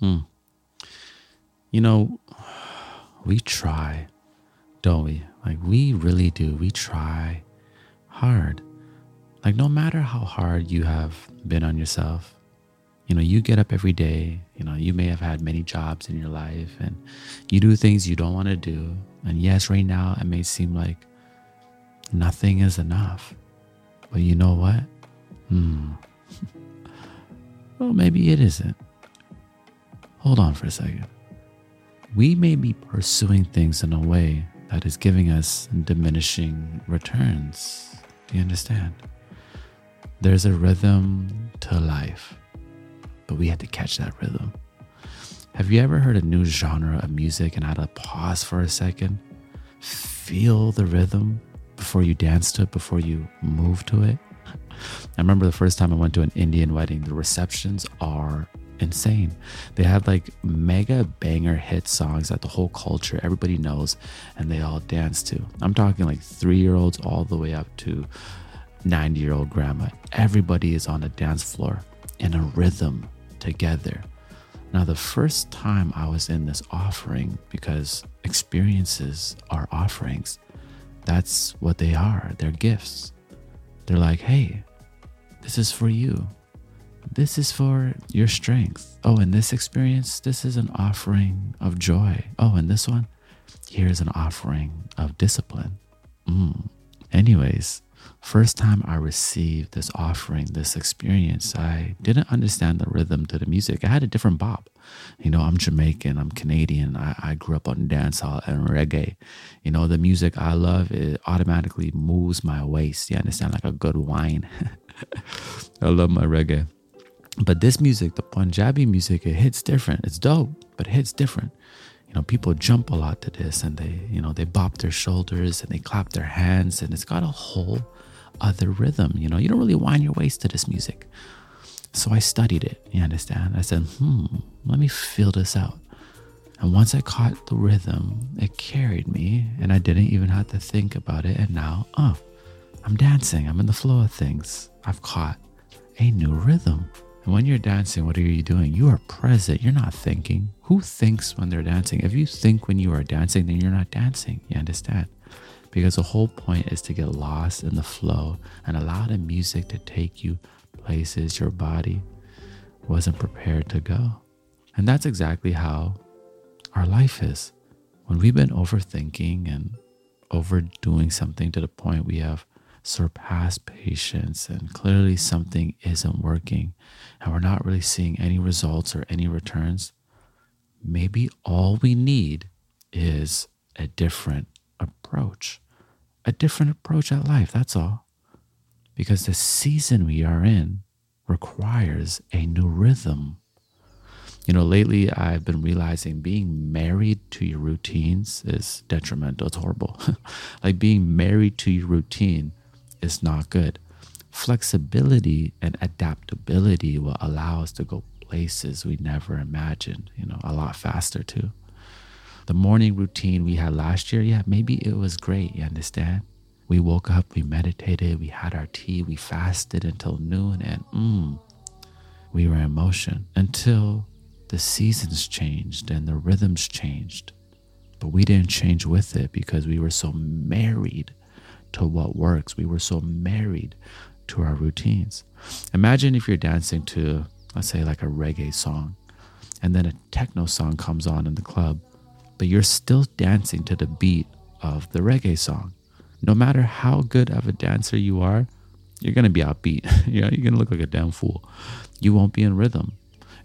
Hmm. You know, we try, don't we? Like, we really do. We try hard. Like, no matter how hard you have been on yourself, you know, you get up every day, you know, you may have had many jobs in your life and you do things you don't want to do. And yes, right now it may seem like nothing is enough. But you know what? Hmm. well, maybe it isn't. Hold on for a second. We may be pursuing things in a way that is giving us diminishing returns. Do you understand? There's a rhythm to life, but we have to catch that rhythm. Have you ever heard a new genre of music and had to pause for a second? Feel the rhythm before you dance to it, before you move to it? I remember the first time I went to an Indian wedding, the receptions are insane. They have like mega banger hit songs that the whole culture, everybody knows, and they all dance to. I'm talking like three year olds all the way up to 90 year old grandma. Everybody is on a dance floor in a rhythm together. Now, the first time I was in this offering, because experiences are offerings, that's what they are. They're gifts. They're like, hey, this is for you. This is for your strength. Oh, in this experience, this is an offering of joy. Oh, in this one, here's an offering of discipline. Mm. Anyways, first time I received this offering, this experience, I didn't understand the rhythm to the music. I had a different bop. You know, I'm Jamaican, I'm Canadian. I, I grew up on dancehall and reggae. You know, the music I love, it automatically moves my waist. You understand? Like a good wine. I love my reggae. But this music, the Punjabi music, it hits different. It's dope, but it hits different. You know, people jump a lot to this and they, you know, they bop their shoulders and they clap their hands and it's got a whole other rhythm. You know, you don't really wind your waist to this music. So I studied it. You understand? I said, hmm, let me feel this out. And once I caught the rhythm, it carried me and I didn't even have to think about it. And now, oh, I'm dancing. I'm in the flow of things. I've caught a new rhythm. And when you're dancing, what are you doing? You are present. You're not thinking. Who thinks when they're dancing? If you think when you are dancing, then you're not dancing. You understand? Because the whole point is to get lost in the flow and allow the music to take you places your body wasn't prepared to go. And that's exactly how our life is. When we've been overthinking and overdoing something to the point we have surpassed patience and clearly something isn't working and we're not really seeing any results or any returns, maybe all we need is a different approach. A different approach at life, that's all. Because the season we are in requires a new rhythm you know, lately I've been realizing being married to your routines is detrimental. It's horrible. like being married to your routine is not good. Flexibility and adaptability will allow us to go places we never imagined, you know, a lot faster too. The morning routine we had last year, yeah, maybe it was great, you understand? We woke up, we meditated, we had our tea, we fasted until noon, and mm, we were in motion until the seasons changed and the rhythms changed. But we didn't change with it because we were so married to what works. We were so married to our routines. Imagine if you're dancing to, let's say, like a reggae song, and then a techno song comes on in the club, but you're still dancing to the beat of the reggae song. No matter how good of a dancer you are, you're gonna be outbeat. you know, you're gonna look like a damn fool. You won't be in rhythm.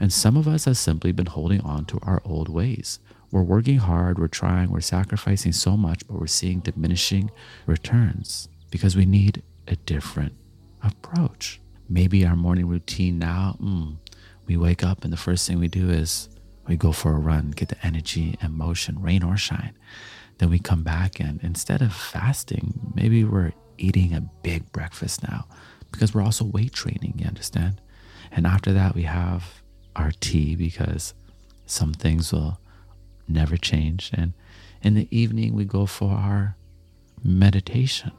And some of us have simply been holding on to our old ways. We're working hard, we're trying, we're sacrificing so much, but we're seeing diminishing returns because we need a different approach. Maybe our morning routine now, mm, we wake up and the first thing we do is we go for a run, get the energy and motion, rain or shine. Then we come back and instead of fasting, maybe we're eating a big breakfast now because we're also weight training, you understand? And after that, we have our tea because some things will never change. And in the evening, we go for our meditation,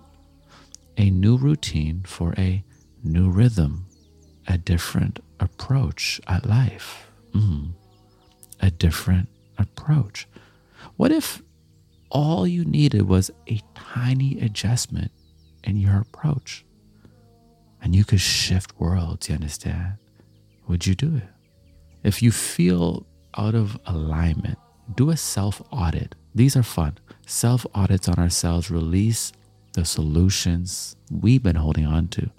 a new routine for a new rhythm, a different approach at life. Mm. a different approach? What if all you needed was a tiny adjustment in your approach and you could shift worlds, you understand? Would you do it? If you feel out of alignment, do a self audit. These are fun. Self audits on ourselves release the solutions we've been holding on to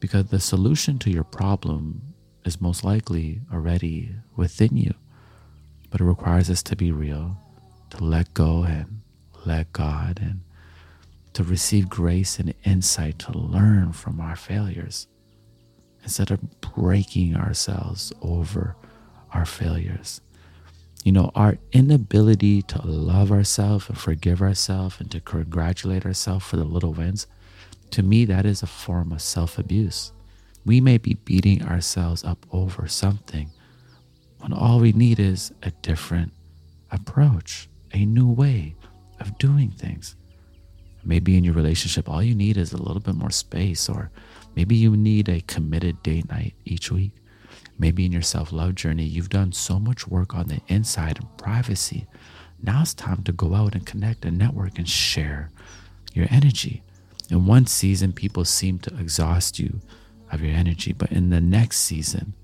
because the solution to your problem is most likely already within you. But it requires us to be real, to let go and let God, and to receive grace and insight to learn from our failures instead of breaking ourselves over our failures. You know, our inability to love ourselves and forgive ourselves and to congratulate ourselves for the little wins, to me, that is a form of self abuse. We may be beating ourselves up over something when all we need is a different approach, a new way of doing things. Maybe in your relationship, all you need is a little bit more space, or maybe you need a committed date night each week. Maybe in your self love journey, you've done so much work on the inside and privacy. Now it's time to go out and connect and network and share your energy. In one season, people seem to exhaust you of your energy, but in the next season,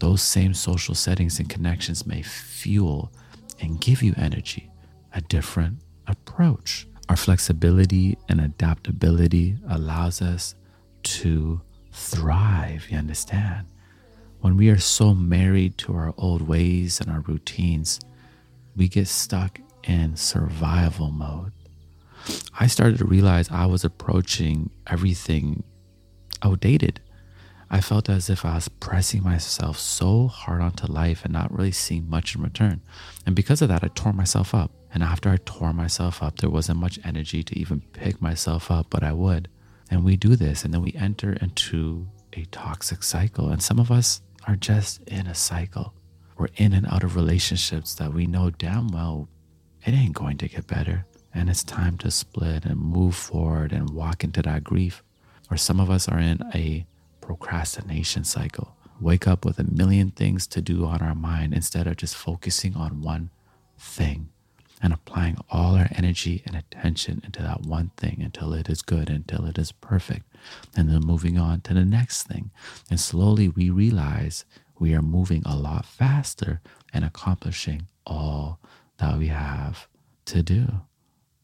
those same social settings and connections may fuel and give you energy, a different approach. Our flexibility and adaptability allows us to thrive, you understand? When we are so married to our old ways and our routines, we get stuck in survival mode. I started to realize I was approaching everything outdated. I felt as if I was pressing myself so hard onto life and not really seeing much in return. And because of that, I tore myself up. And after I tore myself up, there wasn't much energy to even pick myself up, but I would. And we do this, and then we enter into a toxic cycle. And some of us are just in a cycle. We're in and out of relationships that we know damn well it ain't going to get better. And it's time to split and move forward and walk into that grief. Or some of us are in a procrastination cycle. Wake up with a million things to do on our mind instead of just focusing on one thing and applying all our energy and attention into that one thing until it is good, until it is perfect, and then moving on to the next thing. And slowly we realize we are moving a lot faster and accomplishing all that we have to do.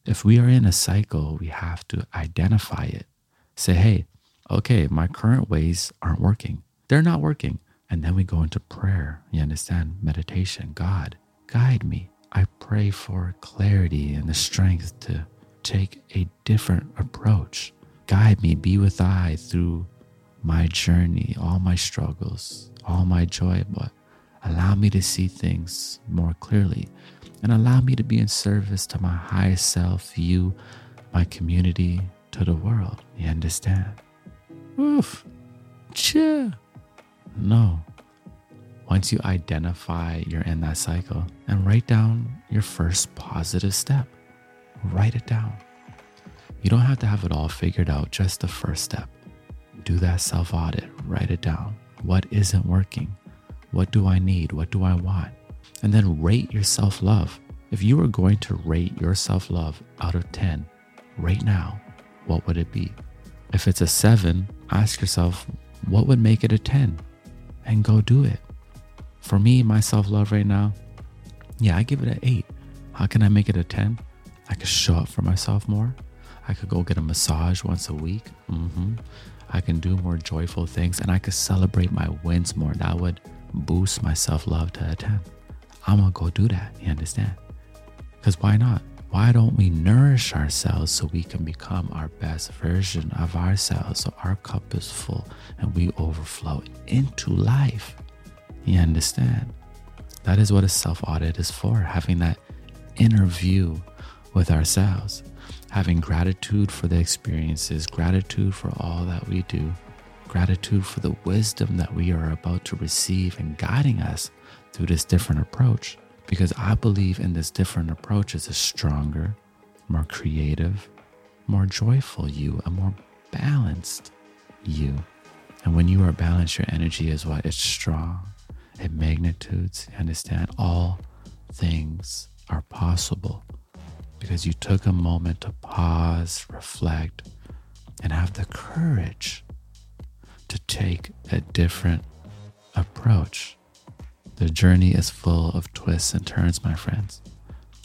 If we are in a cycle, we have to identify it. Say, hey, okay, my current ways aren't working. They're not working. And then we go into prayer. You understand? Meditation. God, guide me. I pray for clarity and the strength to take a different approach. Guide me, be with I through my journey, all my struggles, all my joy, but allow me to see things more clearly and allow me to be in service to my highest self, you, my community, to the world. You understand? Oof. Cheer. No, once you identify you're in that cycle and write down your first positive step. Write it down. You don't have to have it all figured out, just the first step. Do that self audit, write it down. What isn't working? What do I need? What do I want? And then rate your self love. If you were going to rate your self love out of 10 right now, what would it be? If it's a 7, ask yourself, what would make it a 10? And go do it. For me, my self love right now, yeah, I give it an eight. How can I make it a 10? I could show up for myself more. I could go get a massage once a week. Mm-hmm. I can do more joyful things and I could celebrate my wins more. That would boost my self love to a 10. I'm gonna go do that. You understand? Because why not? Why don't we nourish ourselves so we can become our best version of ourselves so our cup is full and we overflow into life? You understand? That is what a self audit is for having that inner view with ourselves, having gratitude for the experiences, gratitude for all that we do, gratitude for the wisdom that we are about to receive and guiding us through this different approach. Because I believe in this different approach is a stronger, more creative, more joyful you, a more balanced you. And when you are balanced, your energy is what? It's strong in magnitudes. Understand? All things are possible because you took a moment to pause, reflect, and have the courage to take a different approach. The journey is full of twists and turns, my friends.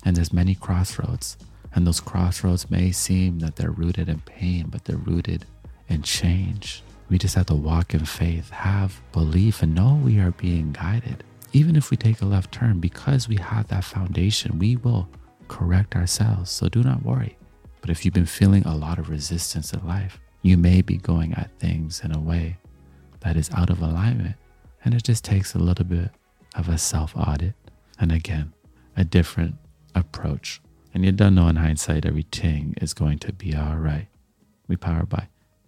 And there's many crossroads. And those crossroads may seem that they're rooted in pain, but they're rooted in change. We just have to walk in faith, have belief, and know we are being guided. Even if we take a left turn, because we have that foundation, we will correct ourselves. So do not worry. But if you've been feeling a lot of resistance in life, you may be going at things in a way that is out of alignment. And it just takes a little bit of a self audit. And again, a different approach. And you don't know in hindsight, everything is going to be all right. We power by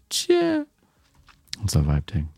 Cheer. It's a vibe thing.